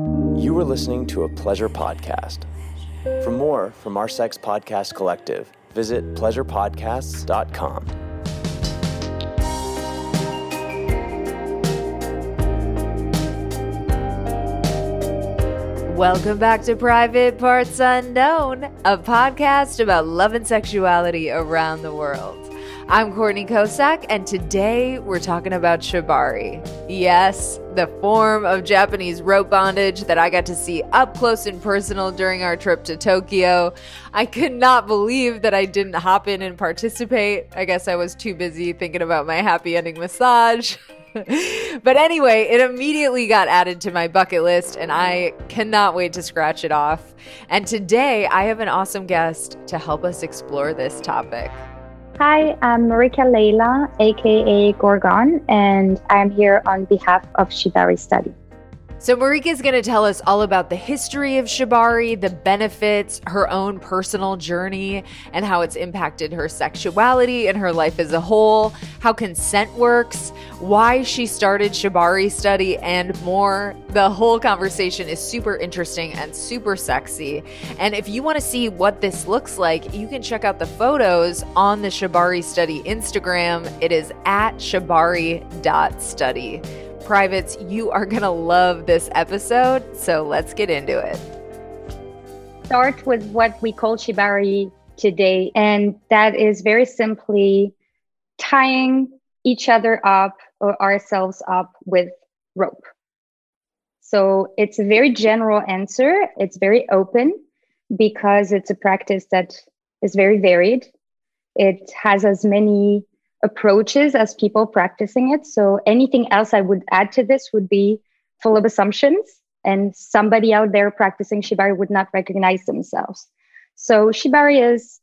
You are listening to a pleasure podcast. For more from our Sex Podcast Collective, visit pleasurepodcasts.com. Welcome back to Private Parts Unknown, a podcast about love and sexuality around the world. I'm Courtney Kocak, and today we're talking about shibari. Yes, the form of Japanese rope bondage that I got to see up close and personal during our trip to Tokyo. I could not believe that I didn't hop in and participate. I guess I was too busy thinking about my happy ending massage. but anyway, it immediately got added to my bucket list, and I cannot wait to scratch it off. And today, I have an awesome guest to help us explore this topic. Hi, I'm Marika Leila, aka Gorgon, and I'm here on behalf of Shibari Study. So, Marika is going to tell us all about the history of Shibari, the benefits, her own personal journey, and how it's impacted her sexuality and her life as a whole, how consent works, why she started Shibari study, and more. The whole conversation is super interesting and super sexy. And if you want to see what this looks like, you can check out the photos on the Shibari study Instagram. It is at shibari.study privates, you are going to love this episode. So let's get into it. Start with what we call shibari today. And that is very simply tying each other up or ourselves up with rope. So it's a very general answer. It's very open because it's a practice that is very varied. It has as many approaches as people practicing it. So anything else I would add to this would be full of assumptions, and somebody out there practicing shibari would not recognize themselves. So shibari is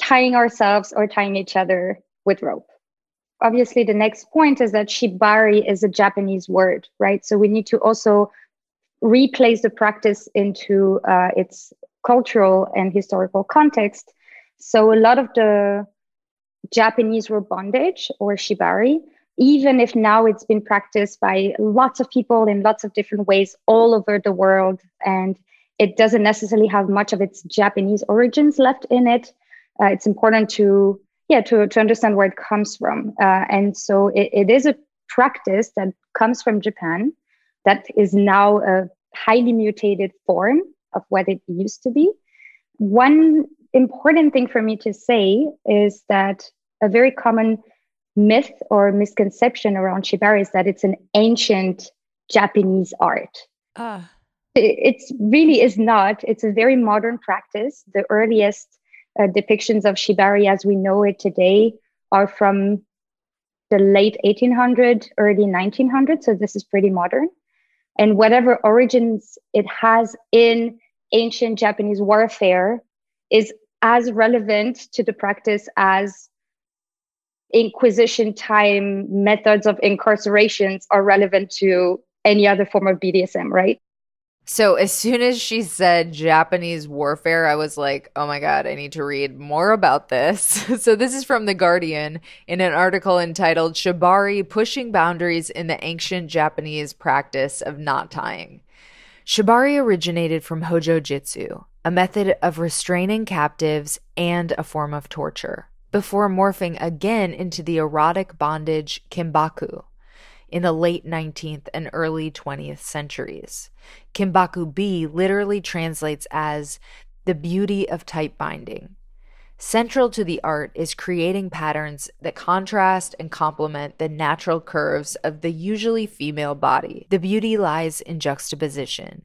tying ourselves or tying each other with rope. Obviously, the next point is that shibari is a Japanese word, right? So we need to also replace the practice into uh, its cultural and historical context. So a lot of the Japanese rope bondage or shibari, even if now it's been practiced by lots of people in lots of different ways all over the world, and it doesn't necessarily have much of its Japanese origins left in it. Uh, it's important to yeah to, to understand where it comes from, uh, and so it, it is a practice that comes from Japan that is now a highly mutated form of what it used to be. One important thing for me to say is that a very common myth or misconception around shibari is that it's an ancient Japanese art. Uh. It, really is not. It's a very modern practice. The earliest uh, depictions of shibari as we know it today are from the late 1800s, early 1900s. So this is pretty modern. And whatever origins it has in ancient Japanese warfare is as relevant to the practice as inquisition time methods of incarcerations are relevant to any other form of BDSM, right? So as soon as she said Japanese warfare, I was like, oh my God, I need to read more about this. so this is from The Guardian in an article entitled Shibari Pushing Boundaries in the Ancient Japanese Practice of Knot Tying. Shibari originated from Hojo Jutsu, a method of restraining captives and a form of torture before morphing again into the erotic bondage kinbaku in the late 19th and early 20th centuries. Kinbaku bi literally translates as the beauty of tight binding. Central to the art is creating patterns that contrast and complement the natural curves of the usually female body. The beauty lies in juxtaposition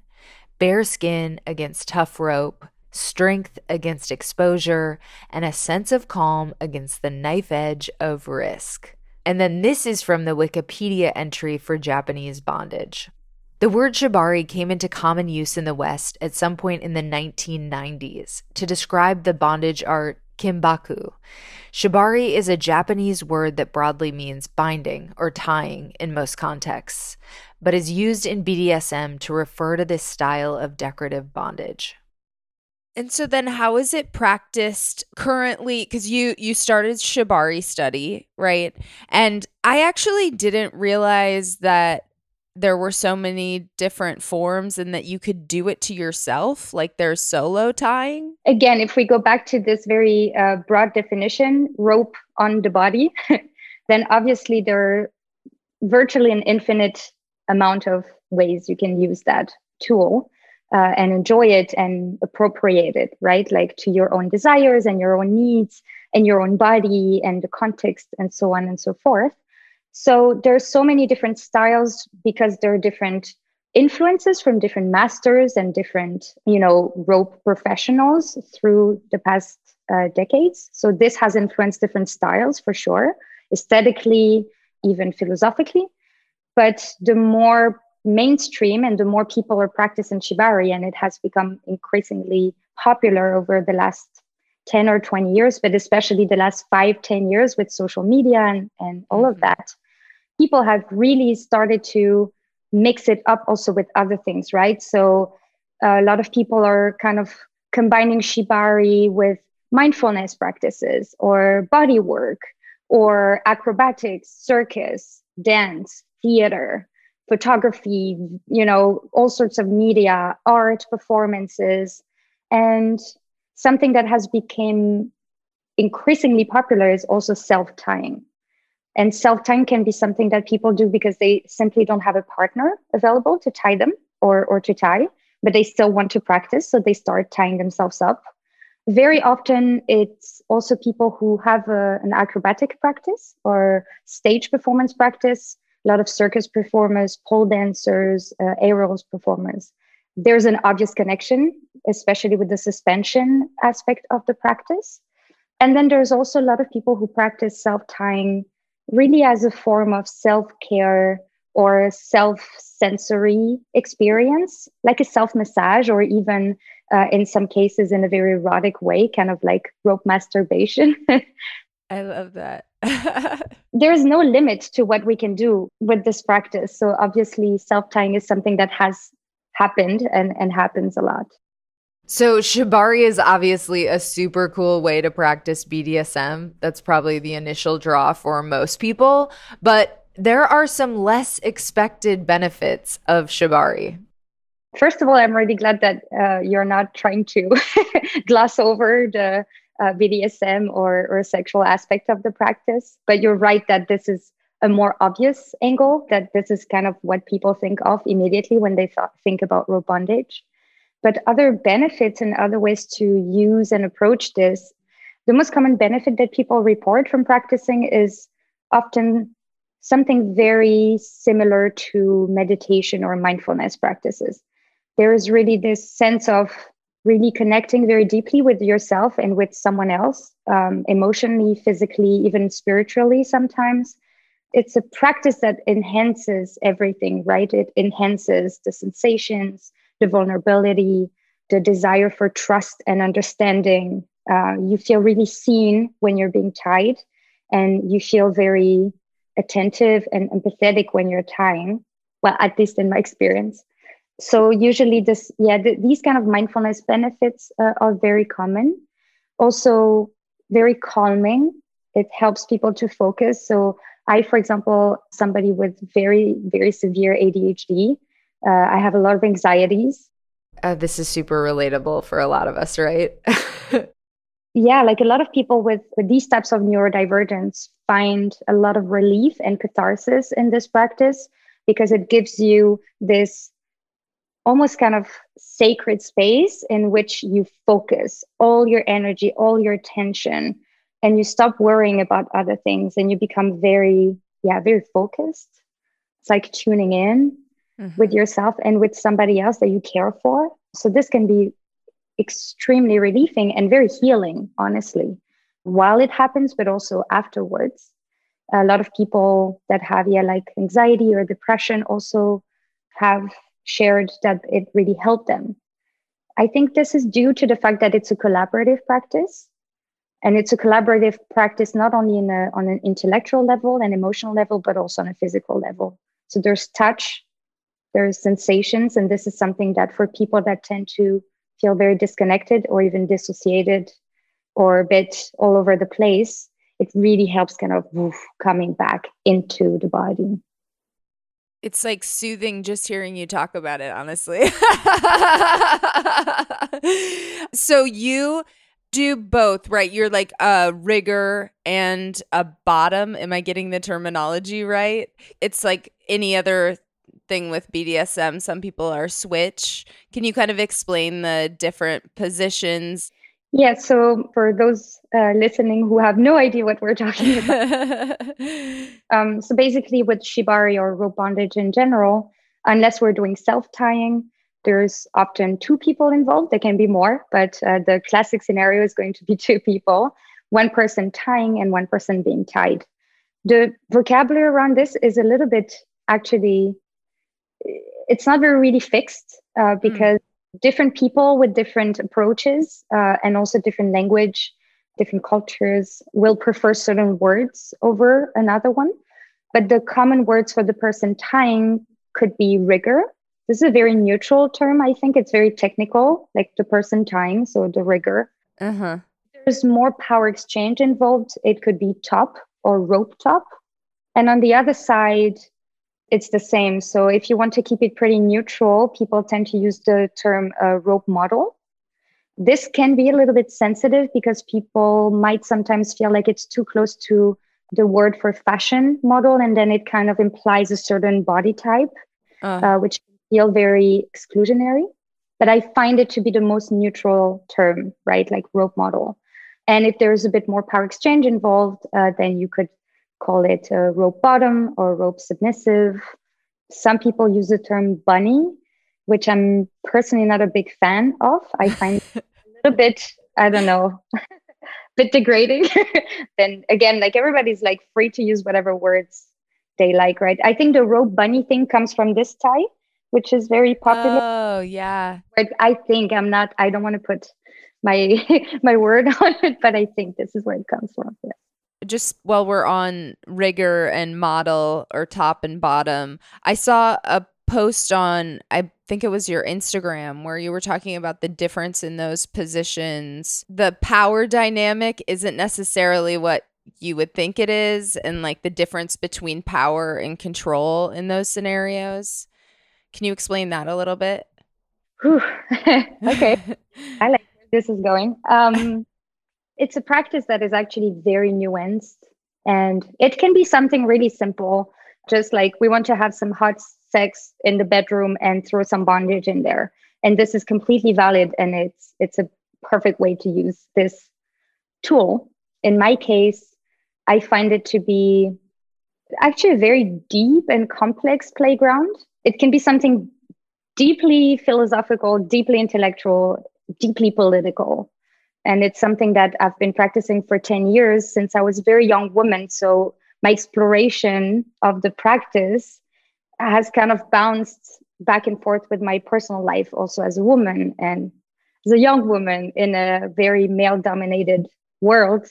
bare skin against tough rope, strength against exposure, and a sense of calm against the knife edge of risk. And then this is from the Wikipedia entry for Japanese bondage. The word shibari came into common use in the West at some point in the 1990s to describe the bondage art kinbaku. Shibari is a Japanese word that broadly means binding or tying in most contexts, but is used in BDSM to refer to this style of decorative bondage. And so then how is it practiced currently cuz you you started shibari study, right? And I actually didn't realize that there were so many different forms and that you could do it to yourself like there's solo tying again if we go back to this very uh, broad definition rope on the body then obviously there are virtually an infinite amount of ways you can use that tool uh, and enjoy it and appropriate it right like to your own desires and your own needs and your own body and the context and so on and so forth so there's so many different styles because there are different influences from different masters and different, you know, rope professionals through the past uh, decades. So this has influenced different styles for sure, aesthetically, even philosophically. But the more mainstream and the more people are practicing shibari, and it has become increasingly popular over the last 10 or 20 years, but especially the last five, 10 years with social media and, and all of mm-hmm. that, people have really started to mix it up also with other things, right? So a lot of people are kind of combining shibari with mindfulness practices or body work or acrobatics, circus, dance, theater, photography, you know, all sorts of media, art, performances. And something that has become increasingly popular is also self-tying. And self tying can be something that people do because they simply don't have a partner available to tie them or, or to tie, but they still want to practice. So they start tying themselves up. Very often, it's also people who have a, an acrobatic practice or stage performance practice. A lot of circus performers, pole dancers, uh, aerials performers. There's an obvious connection, especially with the suspension aspect of the practice. And then there's also a lot of people who practice self tying really as a form of self care or self sensory experience, like a self massage, or even uh, in some cases in a very erotic way, kind of like rope masturbation. I love that. There's no limit to what we can do with this practice. So, obviously, self tying is something that has happened and, and happens a lot. So, Shibari is obviously a super cool way to practice BDSM. That's probably the initial draw for most people. But there are some less expected benefits of Shibari. First of all, I'm really glad that uh, you're not trying to gloss over the uh, BDSM or, or sexual aspect of the practice. But you're right that this is a more obvious angle, that this is kind of what people think of immediately when they th- think about rope bondage. But other benefits and other ways to use and approach this, the most common benefit that people report from practicing is often something very similar to meditation or mindfulness practices. There is really this sense of really connecting very deeply with yourself and with someone else, um, emotionally, physically, even spiritually sometimes. It's a practice that enhances everything, right? It enhances the sensations, the vulnerability, the desire for trust and understanding. Uh, you feel really seen when you're being tied, and you feel very attentive and empathetic when you're tying. Well, at least in my experience. So usually, this yeah, th- these kind of mindfulness benefits uh, are very common. Also, very calming. It helps people to focus. So I, for example, somebody with very very severe ADHD uh, I have a lot of anxieties. Uh, this is super relatable for a lot of us, right? yeah, like a lot of people with, with these types of neurodivergence find a lot of relief and catharsis in this practice because it gives you this almost kind of sacred space in which you focus all your energy, all your attention, and you stop worrying about other things and you become very, yeah, very focused. It's like tuning in mm-hmm. with yourself and with somebody else that you care for. So this can be extremely relieving and very healing, honestly, while it happens, but also afterwards. A lot of people that have, yeah, like anxiety or depression also have shared that it really helped them. I think this is due to the fact that it's a collaborative practice. And it's a collaborative practice not only in a, on an intellectual level and emotional level, but also on a physical level. So there's touch, there's sensations and this is something that for people that tend to feel very disconnected or even dissociated or a bit all over the place it really helps kind of coming back into the body It's like soothing just hearing you talk about it, honestly. so you do both, right? You're like a rigger and a bottom. Am I getting the terminology right? It's like any other thing with BDSM. Some people are switch. Can you kind of explain the different positions? Yeah, so for those uh, listening who have no idea what we're talking about, um, so basically with shibari or rope bondage in general, unless we're doing self tying, there's often two people involved. There can be more, but uh, the classic scenario is going to be two people, one person tying and one person being tied. The vocabulary around this is a little bit actually, it's not very really fixed uh, hmm. because. Mm different people with different approaches uh, and also different language, different cultures will prefer certain words over another one. But the common words for the person tying could be rigger. This is a very neutral term. I think it's very technical, like the person tying, so the rigger. Uh-huh. There's more power exchange involved. It could be top or rope top. And on the other side, it's the same. So if you want to keep it pretty neutral, people tend to use the term uh, rope model. This can be a little bit sensitive because people might sometimes feel like it's too close to the word for fashion model, and then it kind of implies a certain body type, uh. Uh, which can feel very exclusionary. But I find it to be the most neutral term, right? Like rope model. And if there's a bit more power exchange involved, uh, then you could call it a rope bottom or rope submissive. Some people use the term bunny, which I'm personally not a big fan of. I find a little bit, I don't know, bit degrading. then again, like everybody's like free to use whatever words they like, right? I think the rope bunny thing comes from this tie, which is very popular. Oh, yeah. But I think I'm not, I don't want to put my my word on it, but I think this is where it comes from. Yeah just while we're on rigger and model or top and bottom, I saw a post on I think it was your Instagram where you were talking about the difference in those positions. The power dynamic isn't necessarily what you would think it is and like the difference between power and control in those scenarios. Can you explain that a little bit? okay. I like where this is going. Um it's a practice that is actually very nuanced and it can be something really simple just like we want to have some hot sex in the bedroom and throw some bondage in there. And this is completely valid and it's it's a perfect way to use this tool. In my case i find it to be actually a very deep and complex playground. It can be something deeply philosophical deeply intellectual deeply political and it's something that i've been practicing for 10 years since i was a very young woman. So my exploration of the practice has kind of bounced back and forth with my personal life also as a woman and as a young woman in a very male dominated world.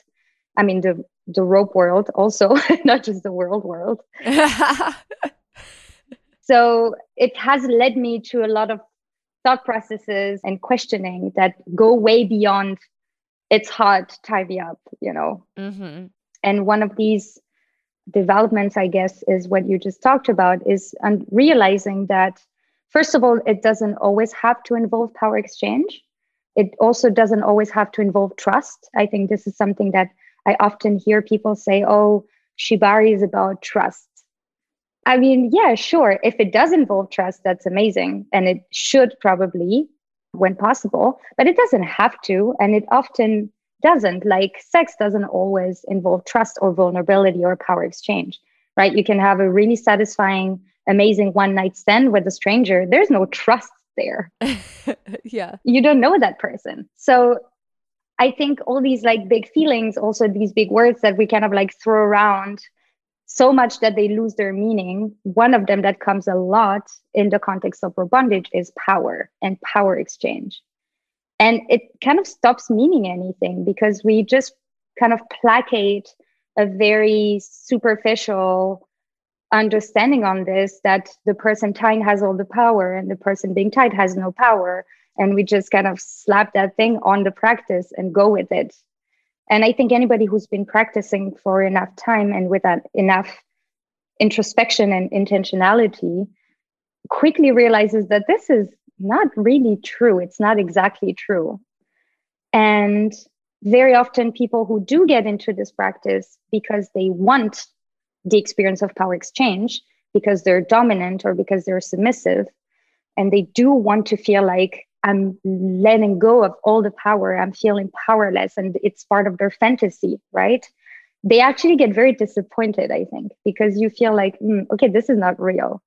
I mean the the rope world also not just the world world. So it has led me to a lot of thought processes and questioning that go way beyond it's hard to tidy up, you know. Mm-hmm. And one of these developments, I guess, is what you just talked about is un- realizing that, first of all, it doesn't always have to involve power exchange. It also doesn't always have to involve trust. I think this is something that I often hear people say, oh, Shibari is about trust. I mean, yeah, sure. If it does involve trust, that's amazing. And it should probably when possible, but it doesn't have to. And it often doesn't. Like sex doesn't always involve trust or vulnerability or power exchange, right? You can have a really satisfying, amazing one night stand with a stranger. There's no trust there. yeah. You don't know that person. So I think all these like big feelings, also these big words that we kind of like throw around so much that they lose their meaning. One of them that comes a lot in the context of bondage is power and power exchange. And it kind of stops meaning anything because we just kind of placate a very superficial understanding on this that the person tying has all the power and the person being tied has no power. And we just kind of slap that thing on the practice and go with it and I think anybody who's been practicing for enough time and with enough introspection and intentionality quickly realizes that this is not really true. It's not exactly true. And very often, people who do get into this practice because they want the experience of power exchange, because they're dominant or because they're submissive, and they do want to feel like I'm letting go of all the power, I'm feeling powerless, and it's part of their fantasy, right? They actually get very disappointed, I think, because you feel like, mm, okay, this is not real.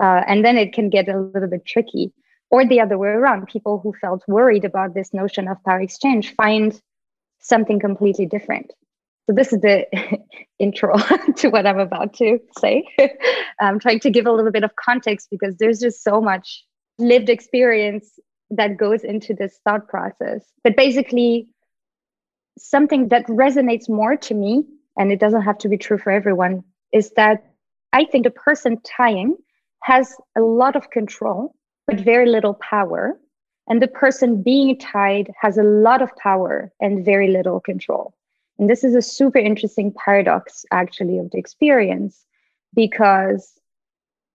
Uh, and then it can get a little bit tricky or the other way around people who felt worried about this notion of power exchange find something completely different so this is the intro to what i'm about to say i'm trying to give a little bit of context because there's just so much lived experience that goes into this thought process but basically something that resonates more to me and it doesn't have to be true for everyone is that i think the person tying has a lot of control but very little power. And the person being tied has a lot of power and very little control. And this is a super interesting paradox, actually, of the experience, because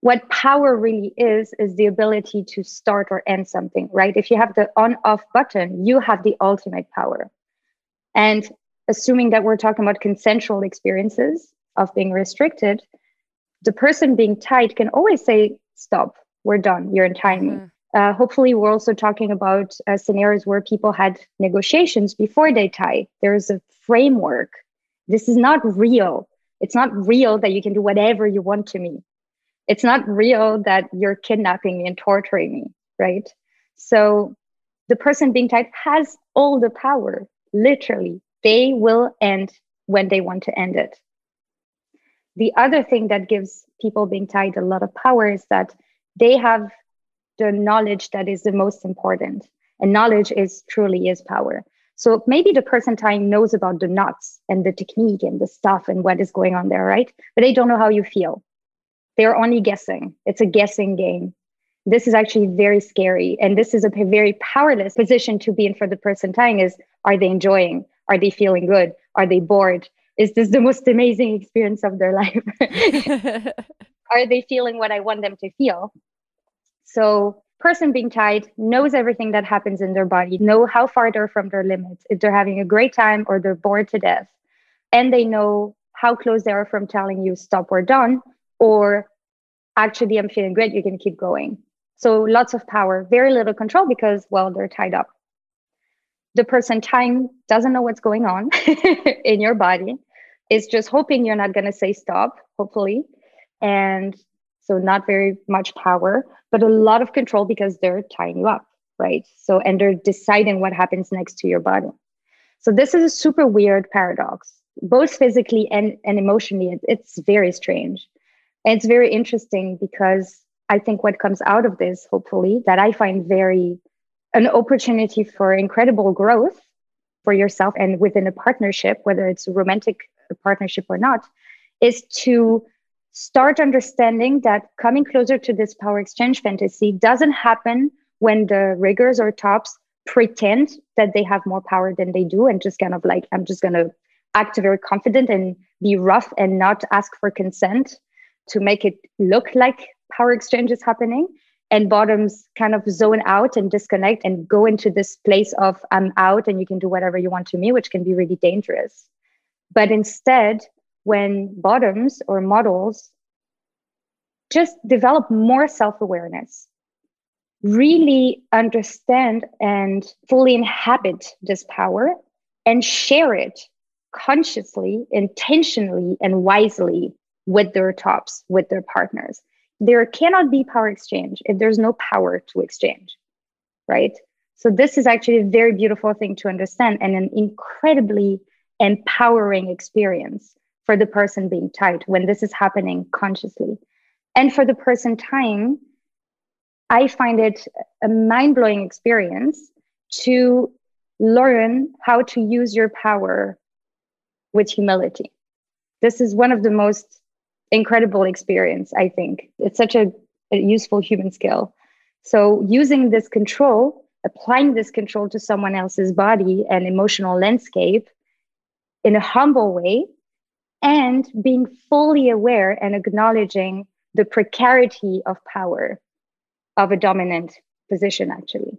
what power really is, is the ability to start or end something, right? If you have the on off button, you have the ultimate power. And assuming that we're talking about consensual experiences of being restricted, the person being tied can always say, stop, we're done. You're untying mm-hmm. me. Uh, hopefully, we're also talking about uh, scenarios where people had negotiations before they tie. There's a framework. This is not real. It's not real that you can do whatever you want to me. It's not real that you're kidnapping me and torturing me, right? So the person being tied has all the power, literally. They will end when they want to end it. The other thing that gives people being tied a lot of power is that they have the knowledge that is the most important and knowledge is truly is power so maybe the person tying knows about the knots and the technique and the stuff and what is going on there right but they don't know how you feel they're only guessing. It's a guessing game. This is actually very scary and this is a very powerless position to be in for the person tying is are they enjoying? Are they feeling good? Are they bored? Is this the most amazing experience of their life? Are they feeling what i want them to feel? So person being tied knows everything that happens in their body, know how far they're from their limits, if they're having a great time or they're bored to death. And they know how close they are from telling you stop or done, or actually I'm feeling great, you can keep going. So lots of power, very little control because well, they're tied up. The person tying doesn't know what's going on in your body. Is just hoping you're not gonna say stop, hopefully. And so not very much power but a lot of control because they're tying you up right so and they're deciding what happens next to your body so this is a super weird paradox both physically and, and emotionally it's very strange and it's very interesting because i think what comes out of this hopefully that i find very an opportunity for incredible growth for yourself and within a partnership whether it's a romantic partnership or not is to start understanding that coming closer to this power exchange fantasy doesn't happen when the riggers or tops pretend that they have more power than they do and just kind of like i'm just going to act very confident and be rough and not ask for consent to make it look like power exchange is happening and bottoms kind of zone out and disconnect and go into this place of i'm out and you can do whatever you want to me which can be really dangerous. But instead when bottoms or models just develop more self awareness, really understand and fully inhabit this power and share it consciously, intentionally, and wisely with their tops, with their partners. There cannot be power exchange if there's no power to exchange, right? So, this is actually a very beautiful thing to understand and an incredibly empowering experience for the person being tied when this is happening consciously. And for the person tying, I find it a mind blowing experience to learn how to use your power with humility. This is one of the most incredible experience, I think. It's such a, a useful human skill. So using this control, applying this control to someone else's body and emotional landscape in a humble way and being fully aware and acknowledging the precarity of power of a dominant position, actually.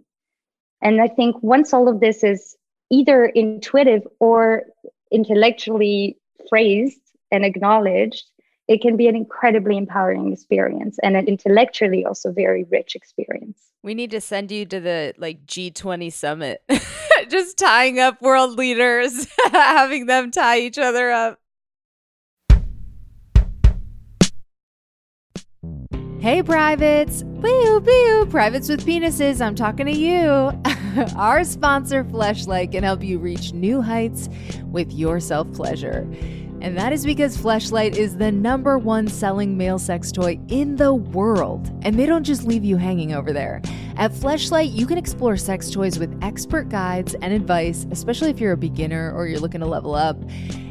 And I think once all of this is either intuitive or intellectually phrased and acknowledged, it can be an incredibly empowering experience and an intellectually also very rich experience. We need to send you to the like G20 summit. Just tying up world leaders, having them tie each other up. Hey, privates! Boo, boo! Privates with penises, I'm talking to you. Our sponsor, Fleshlight, can help you reach new heights with your self pleasure. And that is because Fleshlight is the number one selling male sex toy in the world. And they don't just leave you hanging over there. At Fleshlight, you can explore sex toys with expert guides and advice, especially if you're a beginner or you're looking to level up.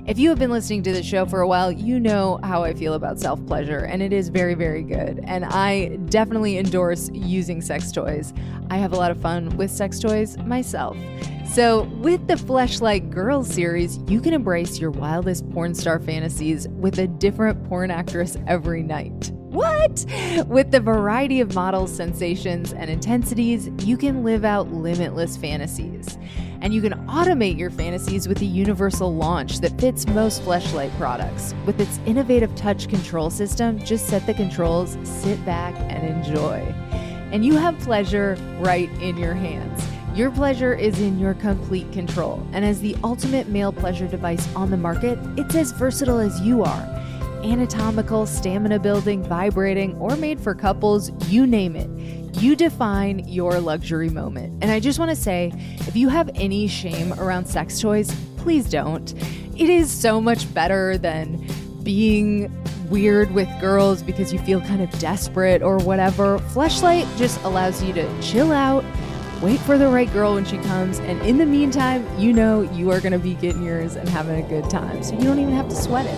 If you have been listening to the show for a while, you know how I feel about self pleasure, and it is very, very good. And I definitely endorse using sex toys. I have a lot of fun with sex toys myself. So, with the Fleshlight Girls series, you can embrace your wildest porn star fantasies with a different porn actress every night. What? With the variety of models, sensations, and intensities, you can live out limitless fantasies. And you can automate your fantasies with the universal launch that fits most Fleshlight products. With its innovative touch control system, just set the controls, sit back, and enjoy. And you have pleasure right in your hands. Your pleasure is in your complete control. And as the ultimate male pleasure device on the market, it's as versatile as you are anatomical, stamina building, vibrating, or made for couples, you name it. You define your luxury moment. And I just want to say if you have any shame around sex toys, please don't. It is so much better than being weird with girls because you feel kind of desperate or whatever. Fleshlight just allows you to chill out, wait for the right girl when she comes, and in the meantime, you know you are going to be getting yours and having a good time. So you don't even have to sweat it.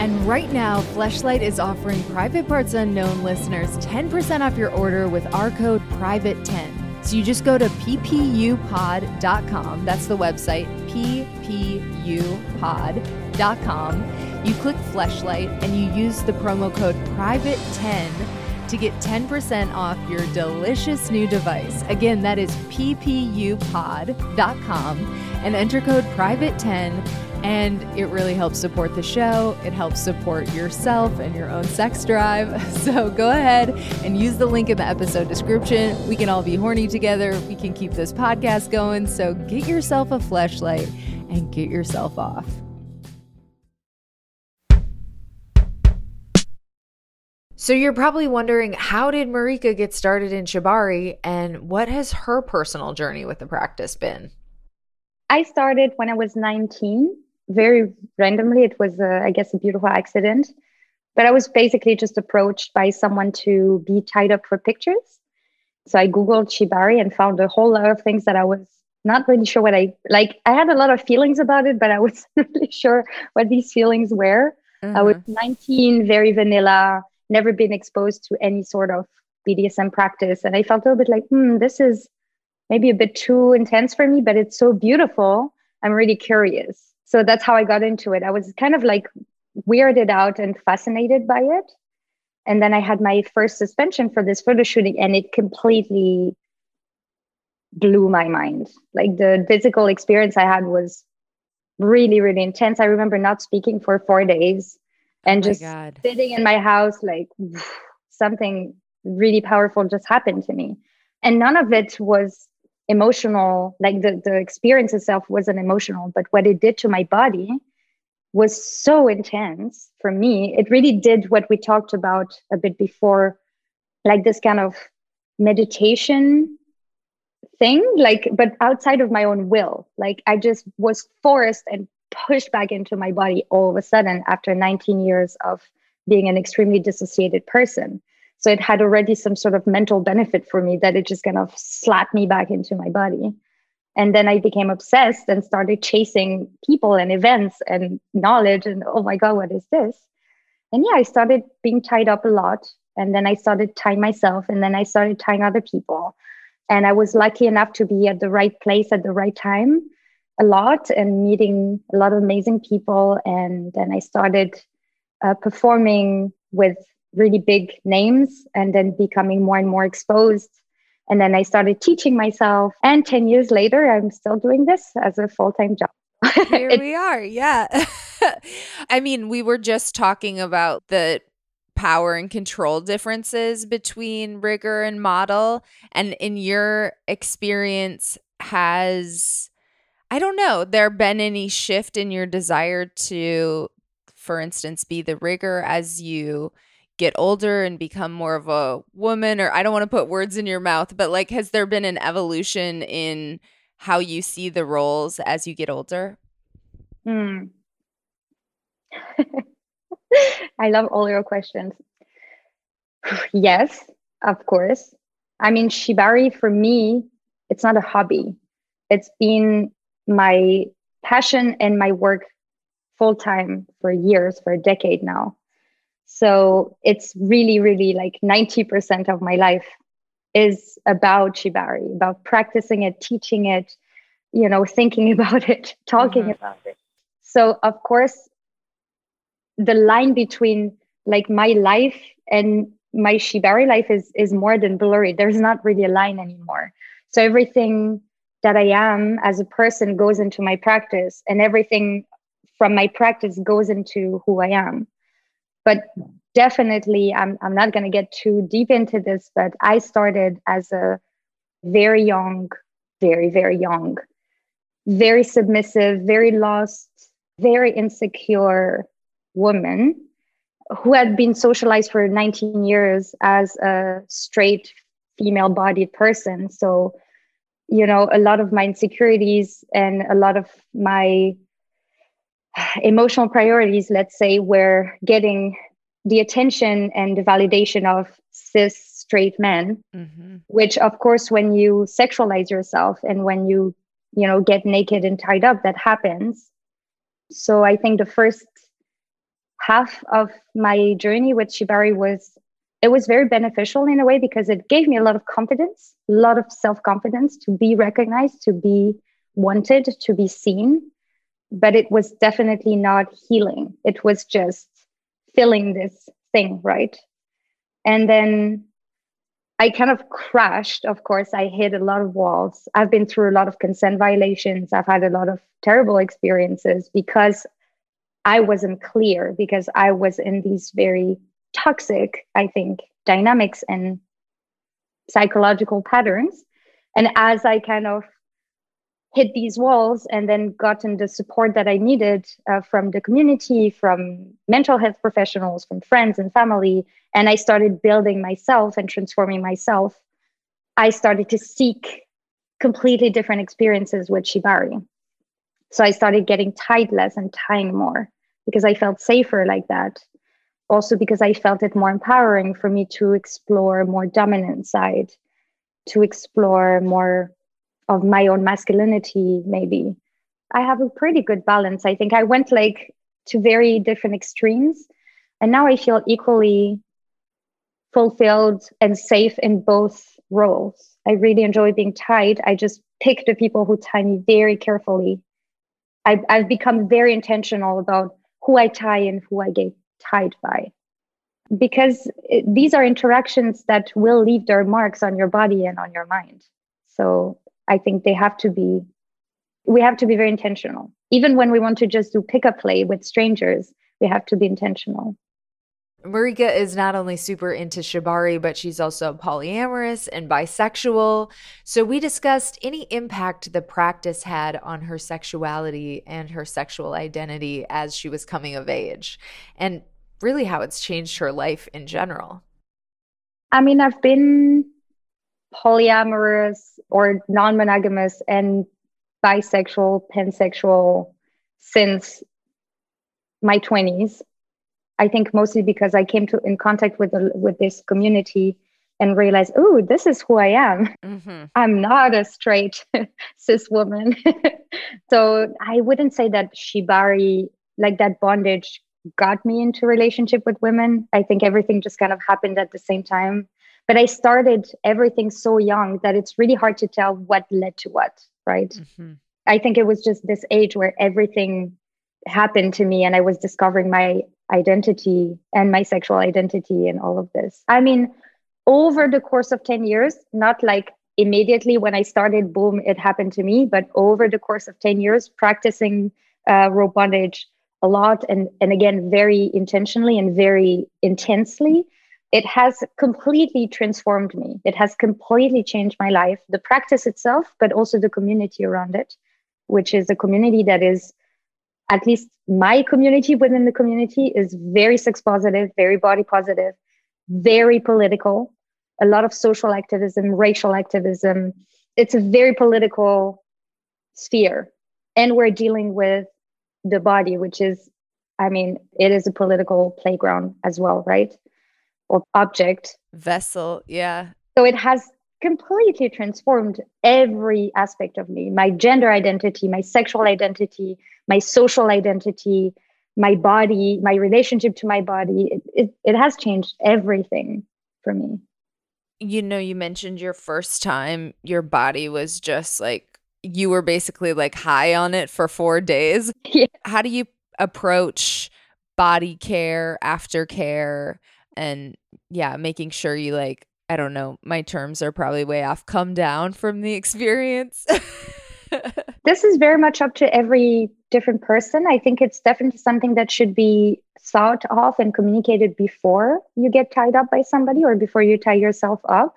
And right now, Fleshlight is offering Private Parts Unknown listeners 10% off your order with our code PRIVATE10. So you just go to ppupod.com. That's the website, ppupod.com. You click Fleshlight and you use the promo code PRIVATE10 to get 10% off your delicious new device. Again, that is ppupod.com and enter code PRIVATE10 and it really helps support the show. It helps support yourself and your own sex drive. So go ahead and use the link in the episode description. We can all be horny together. We can keep this podcast going. So get yourself a flashlight and get yourself off. So you're probably wondering how did Marika get started in Shibari and what has her personal journey with the practice been? I started when I was 19 very randomly. It was, I guess, a beautiful accident. But I was basically just approached by someone to be tied up for pictures. So I Googled Shibari and found a whole lot of things that I was not really sure what I like. I had a lot of feelings about it, but I wasn't really sure what these feelings were. Mm-hmm. I was mm-hmm. 19, very vanilla, never been exposed to any sort of BDSM practice. And I felt a little bit like, hmm, this is maybe a bit too intense for me, but it's so beautiful. I'm really curious so that's how I got into it. I was kind of like weirded out and fascinated by it. And then I had my first suspension for this photo shooting, and it completely blew my mind. Like the physical experience I had was really, really intense. I remember not speaking for four days and oh just God. sitting in my house, like something really powerful just happened to me. And none of it was emotional like the the experience itself wasn't emotional but what it did to my body was so intense for me it really did what we talked about a bit before like this kind of meditation thing like but outside of my own will like i just was forced and pushed back into my body all of a sudden after 19 years of being an extremely dissociated person so it had already some sort of mental benefit for me that it just kind of slapped me back into my body. And then I became obsessed and started chasing people and events and knowledge. And oh my God, what is this? And yeah, I started being tied up a lot. And then I started tying myself. And then I started tying other people. And I was lucky enough to be at the right place at the right time a lot and meeting a lot of amazing people. And then I started uh, performing with really big names and then becoming more and more exposed. And then I started teaching myself. And 10 years later, I'm still doing this as a full time job. Here we are. Yeah. I mean, we were just talking about the power and control differences between rigger and model. And in your experience, has, I don't know, there been any shift in your desire to, for instance, be the rigger as you get older and become more of a woman? Or I don't want to put words in your mouth, but like, has there been an evolution in how you see the roles as you get older? Hmm. I love all your questions. yes, of course. I mean, Shibari for me, it's not a hobby. It's been my passion and my work full time for years, for a decade now. So it's really, really like 90% of my life is about Shibari, about practicing it, teaching it, you know, thinking about it, talking mm-hmm. about it. So, of course, the line between like my life and my shibari life is is more than blurry there's not really a line anymore so everything that i am as a person goes into my practice and everything from my practice goes into who i am but definitely i'm, I'm not going to get too deep into this but i started as a very young very very young very submissive very lost very insecure woman who had been socialized for 19 years as a straight female bodied person. So, you know, a lot of my insecurities and a lot of my emotional priorities, let's say, were getting the attention and the validation of cis straight men, mm-hmm. which, of course, when you sexualize yourself and when you, you know, get naked and tied up, that happens. So I think the first half of my journey with Shibari was it was very beneficial in a way because it gave me a lot of confidence, a lot of self confidence to be recognized, to be wanted, to be seen. But it was definitely not healing. It was just filling this thing, right? And then I kind of crashed. Of course, I hit a lot of walls. I've been through a lot of consent violations. I've had a lot of terrible experiences because I wasn't clear because I was in these very toxic, I think, dynamics and psychological patterns. And as I kind of hit these walls and then gotten the support that I needed uh, from the community, from mental health professionals, from friends and family, and I started building myself and transforming myself, I started to seek completely different experiences with Shibari. So I started getting tied less and tying more because I felt safer like that. Also, because I felt it more empowering for me to explore more dominant side, to explore more of my own masculinity, maybe. I have a pretty good balance. I think I went like to very different extremes, and now I feel equally fulfilled and safe in both roles. I really enjoy being tied. I just pick the people who tie me very carefully. I've, I've become very intentional about who I tie and who I get tied by. Because it, these are interactions that will leave their marks on your body and on your mind. So I think they have to be, we have to be very intentional. Even when we want to just do pick pickup play with strangers, we have to be intentional. Marika is not only super into Shibari, but she's also polyamorous and bisexual. So we discussed any impact the practice had on her sexuality and her sexual identity as she was coming of age, and really how it's changed her life in general. I mean, I've been polyamorous or non monogamous and bisexual, pansexual since my 20s I think mostly because I came to in contact with the, with this community and realized, oh, this is who I am. Mm-hmm. I'm not a straight cis woman. so I wouldn't say that shibari, like that bondage, got me into relationship with women. I think everything just kind of happened at the same time. But I started everything so young that it's really hard to tell what led to what, right? Mm-hmm. I think it was just this age where everything happened to me and I was discovering my identity and my sexual identity and all of this. I mean, over the course of 10 years, not like immediately when I started, boom, it happened to me, but over the course of 10 years, practicing uh, rope bondage a lot and, and again, very intentionally and very intensely, it has completely transformed me. It has completely changed my life, the practice itself, but also the community around it, which is a community that is at least my community within the community is very sex positive, very body positive, very political, a lot of social activism, racial activism. It's a very political sphere. And we're dealing with the body, which is, I mean, it is a political playground as well, right? Or object. Vessel, yeah. So it has completely transformed every aspect of me my gender identity, my sexual identity, my social identity, my body, my relationship to my body. It, it, it has changed everything for me. You know, you mentioned your first time, your body was just like, you were basically like high on it for four days. Yeah. How do you approach body care, aftercare, and yeah, making sure you like, I don't know, my terms are probably way off, come down from the experience? this is very much up to every different person. I think it's definitely something that should be thought of and communicated before you get tied up by somebody or before you tie yourself up,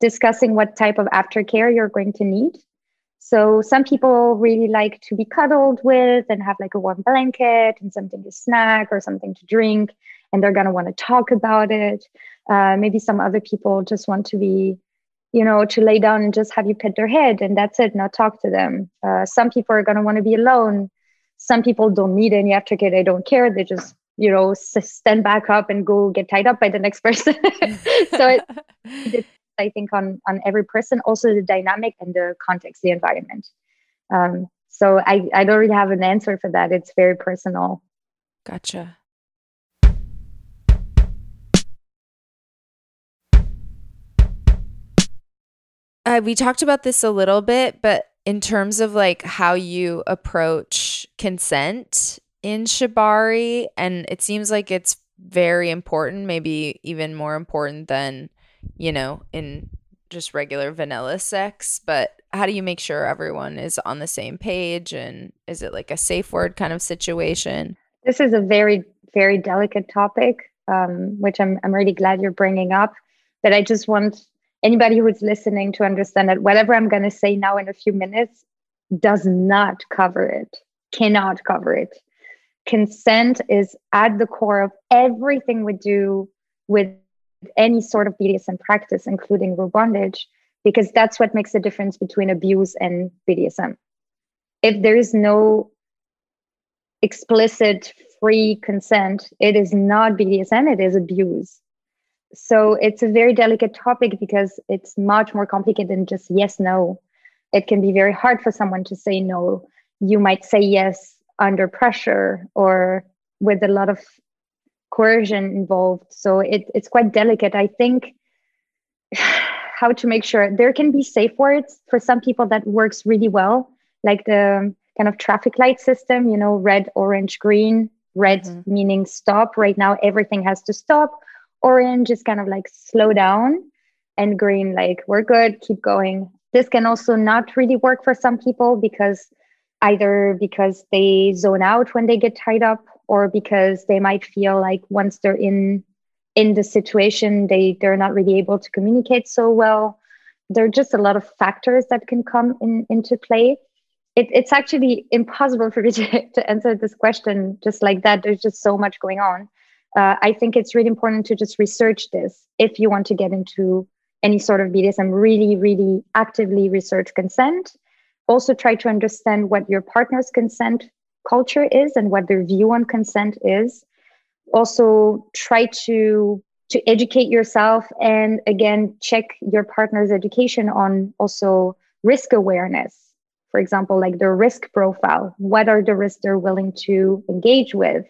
discussing what type of aftercare you're going to need. So some people really like to be cuddled with and have like a warm blanket and something to snack or something to drink, and they're to want to talk about it. Uh, maybe some other people just want to be you know, to lay down and just have you pet their head and that's it, not talk to them. Uh, some people are to want to be alone. Some people don't need any aftercare. They don't care. They just, you know, stand back up and go get tied up by the next person. so it, it, I think on on every person, also the dynamic and the context, the environment. Um, so I, I don't really have an answer for that. It's very personal. Gotcha. Uh, we talked about this a little bit, but in terms of like how you approach consent in Shibari, and it seems like it's very important, maybe even more important than, you know, in just regular vanilla sex. But how do you make sure everyone is on the same page? And is it like a safe word kind of situation? This is a very, very delicate topic, um, which I'm, I'm really glad you're bringing up. But I just want anybody who's listening to understand that whatever I'm going to say now in a few minutes does not cover it, cannot cover it. Consent is at the core of everything we do with any sort of BDSM practice, including rope bondage, because that's what makes the difference between abuse and BDSM. If there is no explicit free consent, it is not BDSM, it is abuse. So it's a very delicate topic because it's much more complicated than just yes no. It can be very hard for someone to say no. You might say yes under pressure or with a lot of coercion involved. So it, it's quite delicate. I think how to make sure there can be safe words for some people that works really well like the kind of traffic light system you know red orange green. Red mm-hmm. meaning stop. Right now everything has to stop. Orange is kind of like slow down, and green, like we're good, keep going. This can also not really work for some people because either because they zone out when they get tied up or because they might feel like once they're in in the situation they they're not really able to communicate so well there are just a lot of factors that can come in, into play it, it's actually impossible for me to, to answer this question just like that there's just so much going on uh, I think it's really important to just research this if you want to get into any sort of BDSM. Really, really actively research consent. Also, try to understand what your partner's consent culture is and what their view on consent is. Also, try to to educate yourself and again check your partner's education on also risk awareness for example like their risk profile what are the risks they're willing to engage with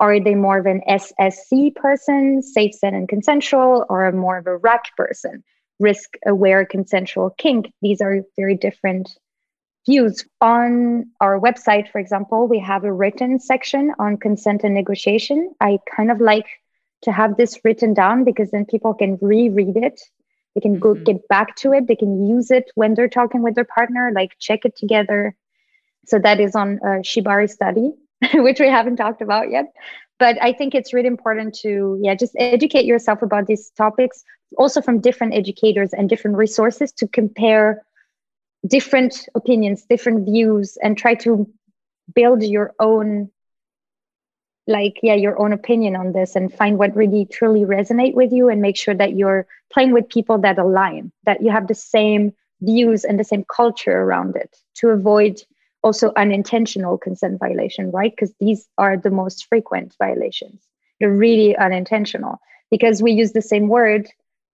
are they more of an SSC person, safe, set, and consensual, or more of a RAC person, risk aware, consensual kink? These are very different views. On our website, for example, we have a written section on consent and negotiation. I kind of like to have this written down because then people can reread it. They can go mm-hmm. get back to it. They can use it when they're talking with their partner, like check it together. So that is on a Shibari study, which we haven't talked about yet. But I think it's really important to, yeah, just educate yourself about these topics, also from different educators and different resources to compare different opinions, different views, and try to build your own like yeah your own opinion on this and find what really truly resonate with you and make sure that you're playing with people that align that you have the same views and the same culture around it to avoid also unintentional consent violation right? Because these are the most frequent violations. They're really unintentional because we use the same word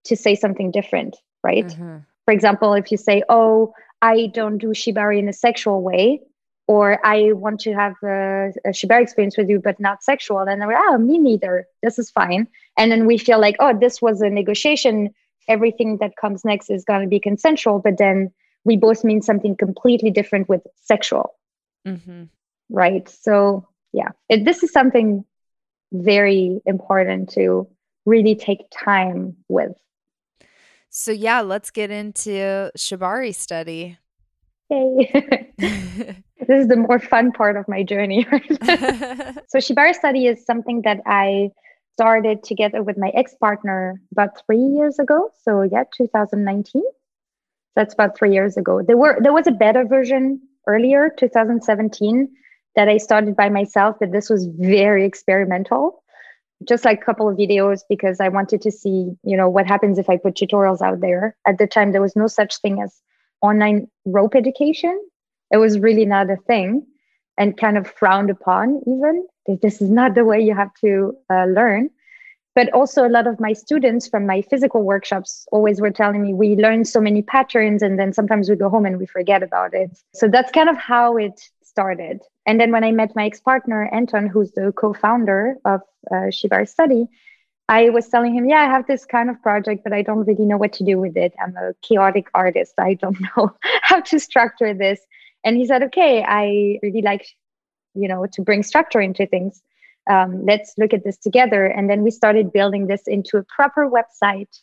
to say something different right? Mm-hmm. for example if you say oh i don't do shibari in a sexual way or I want to have a, a shibari experience with you, but not sexual. And they're like, oh, me neither. This is fine. And then we feel like, oh, this was a negotiation. Everything that comes next is going to be consensual. But then we both mean something completely different with sexual. Mm-hmm. Right. So, yeah, it, this is something very important to really take time with. So, yeah, let's get into Shibari study. Yay. this is the more fun part of my journey. so Shibari study is something that I started together with my ex-partner about three years ago. So yeah, 2019. That's about three years ago. There were there was a beta version earlier, 2017, that I started by myself, but this was very experimental. Just like a couple of videos because I wanted to see, you know, what happens if I put tutorials out there. At the time, there was no such thing as online rope education. It was really not a thing and kind of frowned upon even. This is not the way you have to uh, learn. But also a lot of my students from my physical workshops always were telling me we learn so many patterns and then sometimes we go home and we forget about it. So that's kind of how it started and then when i met my ex-partner anton who's the co-founder of uh, shibari study I was telling him, yeah, I have this kind of project, but I don't really know what to do with it. I'm a chaotic artist. I don't know how to structure this. And he said, okay, I really like, you know, to bring structure into things. Um, let's look at this together. And then we started building this into a proper website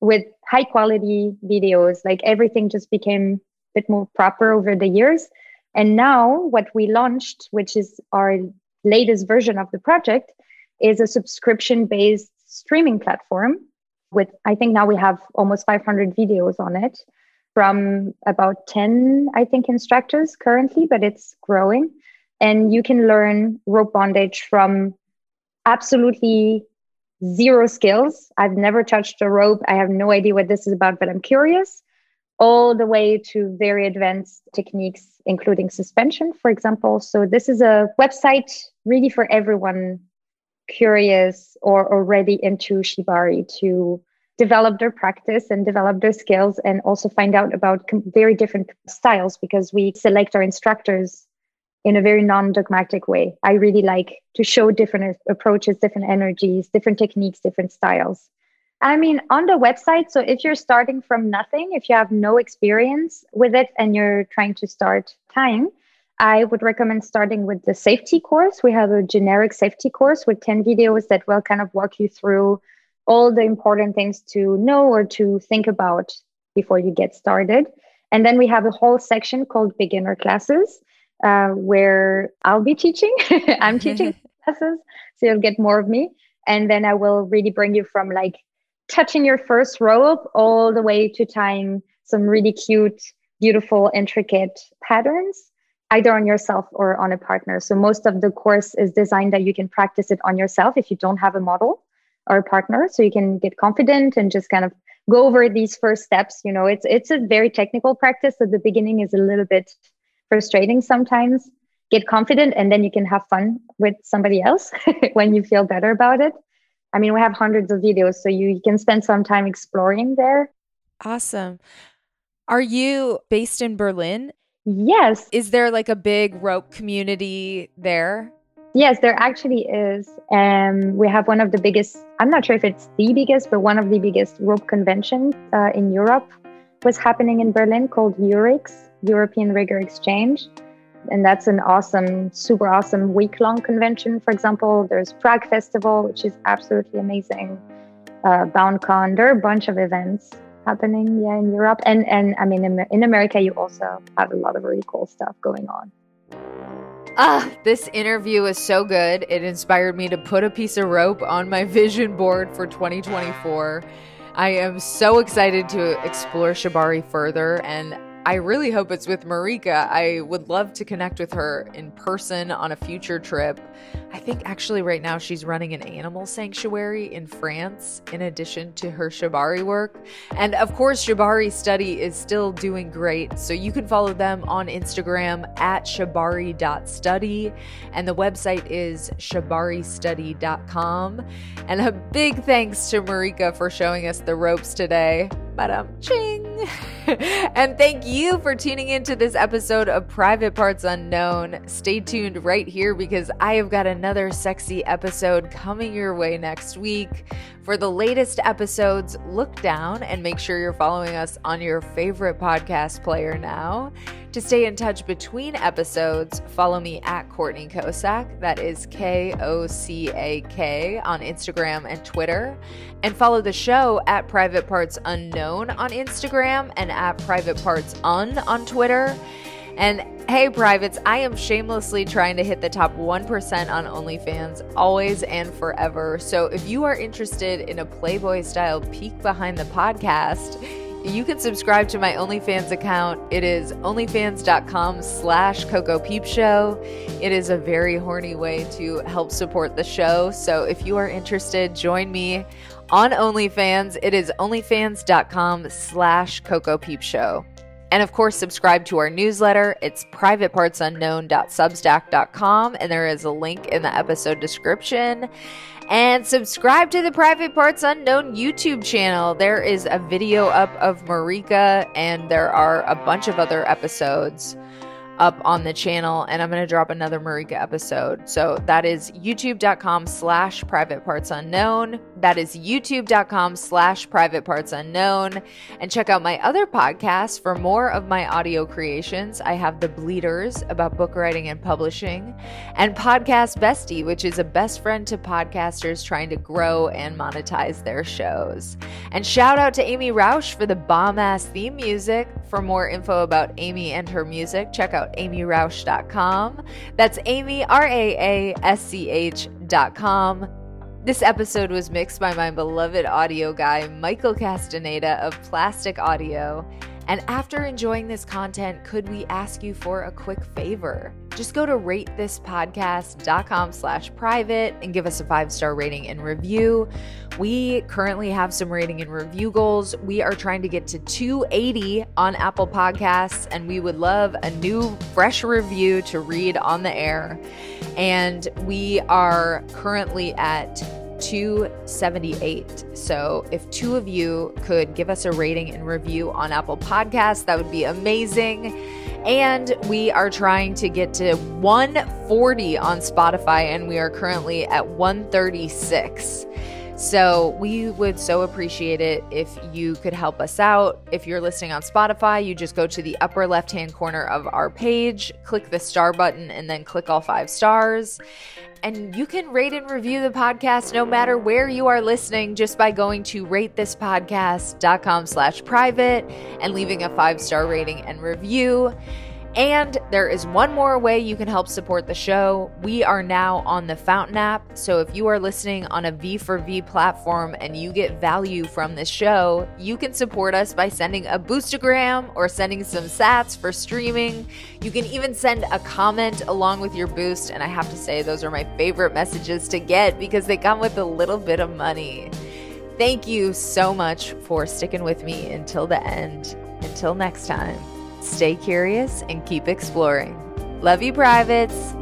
with high quality videos. Like everything just became a bit more proper over the years. And now what we launched, which is our latest version of the project, is a subscription based streaming platform with, I think now we have almost 500 videos on it from about 10, I think, instructors currently, but it's growing. And you can learn rope bondage from absolutely zero skills. I've never touched a rope. I have no idea what this is about, but I'm curious, all the way to very advanced techniques, including suspension, for example. So, this is a website really for everyone curious or already into Shibari to develop their practice and develop their skills and also find out about com- very different styles because we select our instructors in a very non-dogmatic way i really like to show different approaches different energies different techniques different styles i mean on the website so if you're starting from nothing if you have no experience with it and you're trying to start tying I would recommend starting with the safety course. We have a generic safety course with 10 videos that will kind of walk you through all the important things to know or to think about before you get started. And then we have a whole section called beginner classes, uh, where I'll be teaching. I'm teaching classes, so you'll get more of me. And then I will really bring you from like touching your first rope all the way to tying some really cute, beautiful, intricate patterns either on yourself or on a partner. So most of the course is designed that you can practice it on yourself if you don't have a model or a partner. So you can get confident and just kind of go over these first steps. You know it's it's a very technical practice. At the beginning is a little bit frustrating sometimes. Get confident and then you can have fun with somebody else when you feel better about it i mean we have hundreds of videos so you, you can spend some time exploring there awesome are you based in berlin yes is there like a big rope community there Yes, there actually is. Um, we have one of the biggest, I'm not sure if it's the biggest, but one of the biggest rope conventions uh, in Europe was happening in Berlin called EURIX. European Rigger Exchange. And that's an awesome, super awesome week long convention. For example, there's Prague Festival, which is absolutely amazing. Uh, BoundCon, there are a bunch of events happening yeah in Europe and and I mean in, America you also have a lot of really cool stuff going on. Ah, this interview is so good. It inspired me to put a piece of rope on my vision board for 2024. I am so excited to explore Shibari further and I really hope it's with Marika. I would love to connect with her in person on a future trip. I think actually right now she's running an animal sanctuary in France in addition to her Shibari work. And of course, Shibari Study is still doing great. So you can follow them on Instagram at shibari.study. And the website is shibaristudy.com. And a big thanks to Marika for showing us the ropes today. Badum ching. and thank you for tuning into this episode of Private Parts Unknown. Stay tuned right here because I have got another sexy episode coming your way next week. For the latest episodes, look down and make sure you're following us on your favorite podcast player now. To stay in touch between episodes, follow me at Courtney Kocak, that is K O C A K, on Instagram and Twitter. And follow the show at Private Parts Unknown on Instagram and at Private Parts Un on Twitter. And hey, privates, I am shamelessly trying to hit the top 1% on OnlyFans always and forever. So if you are interested in a Playboy style peek behind the podcast, you can subscribe to my OnlyFans account. It is onlyfans.com slash Coco Peep Show. It is a very horny way to help support the show. So if you are interested, join me on OnlyFans. It is onlyfans.com slash Coco Peep Show. And of course, subscribe to our newsletter. It's privatepartsunknown.substack.com, and there is a link in the episode description. And subscribe to the Private Parts Unknown YouTube channel. There is a video up of Marika, and there are a bunch of other episodes up on the channel and i'm going to drop another marika episode. So that is youtube.com slash private parts unknown. That is youtube.com slash private parts unknown. And check out my other podcasts for more of my audio creations. I have the bleeders about book writing and publishing and podcast bestie which is a best friend to podcasters trying to grow and monetize their shows. And shout out to amy raasch for the bomb ass theme music for more info about amy and her music check out amyraasch.com. That's Amy, R A A S C H.com. This episode was mixed by my beloved audio guy, Michael Castaneda of Plastic Audio. And after enjoying this content, could we ask you for a quick favor? Just go to ratethispodcast.com slash private and give us a five-star rating and review. We currently have some rating and review goals. We are trying to get to 280 on Apple Podcasts, and we would love a new fresh review to read on the air. And we are currently at 278. So if two of you could give us a rating and review on Apple Podcasts, that would be amazing. And we are trying to get to 140 on Spotify, and we are currently at 136. So we would so appreciate it if you could help us out. If you're listening on Spotify, you just go to the upper left hand corner of our page, click the star button, and then click all five stars. And you can rate and review the podcast no matter where you are listening just by going to ratethispodcast.com slash private and leaving a five star rating and review. And there is one more way you can help support the show. We are now on the Fountain app. So if you are listening on a V4V platform and you get value from this show, you can support us by sending a boostagram or sending some sats for streaming. You can even send a comment along with your boost. And I have to say, those are my favorite messages to get because they come with a little bit of money. Thank you so much for sticking with me until the end. Until next time. Stay curious and keep exploring. Love you, privates.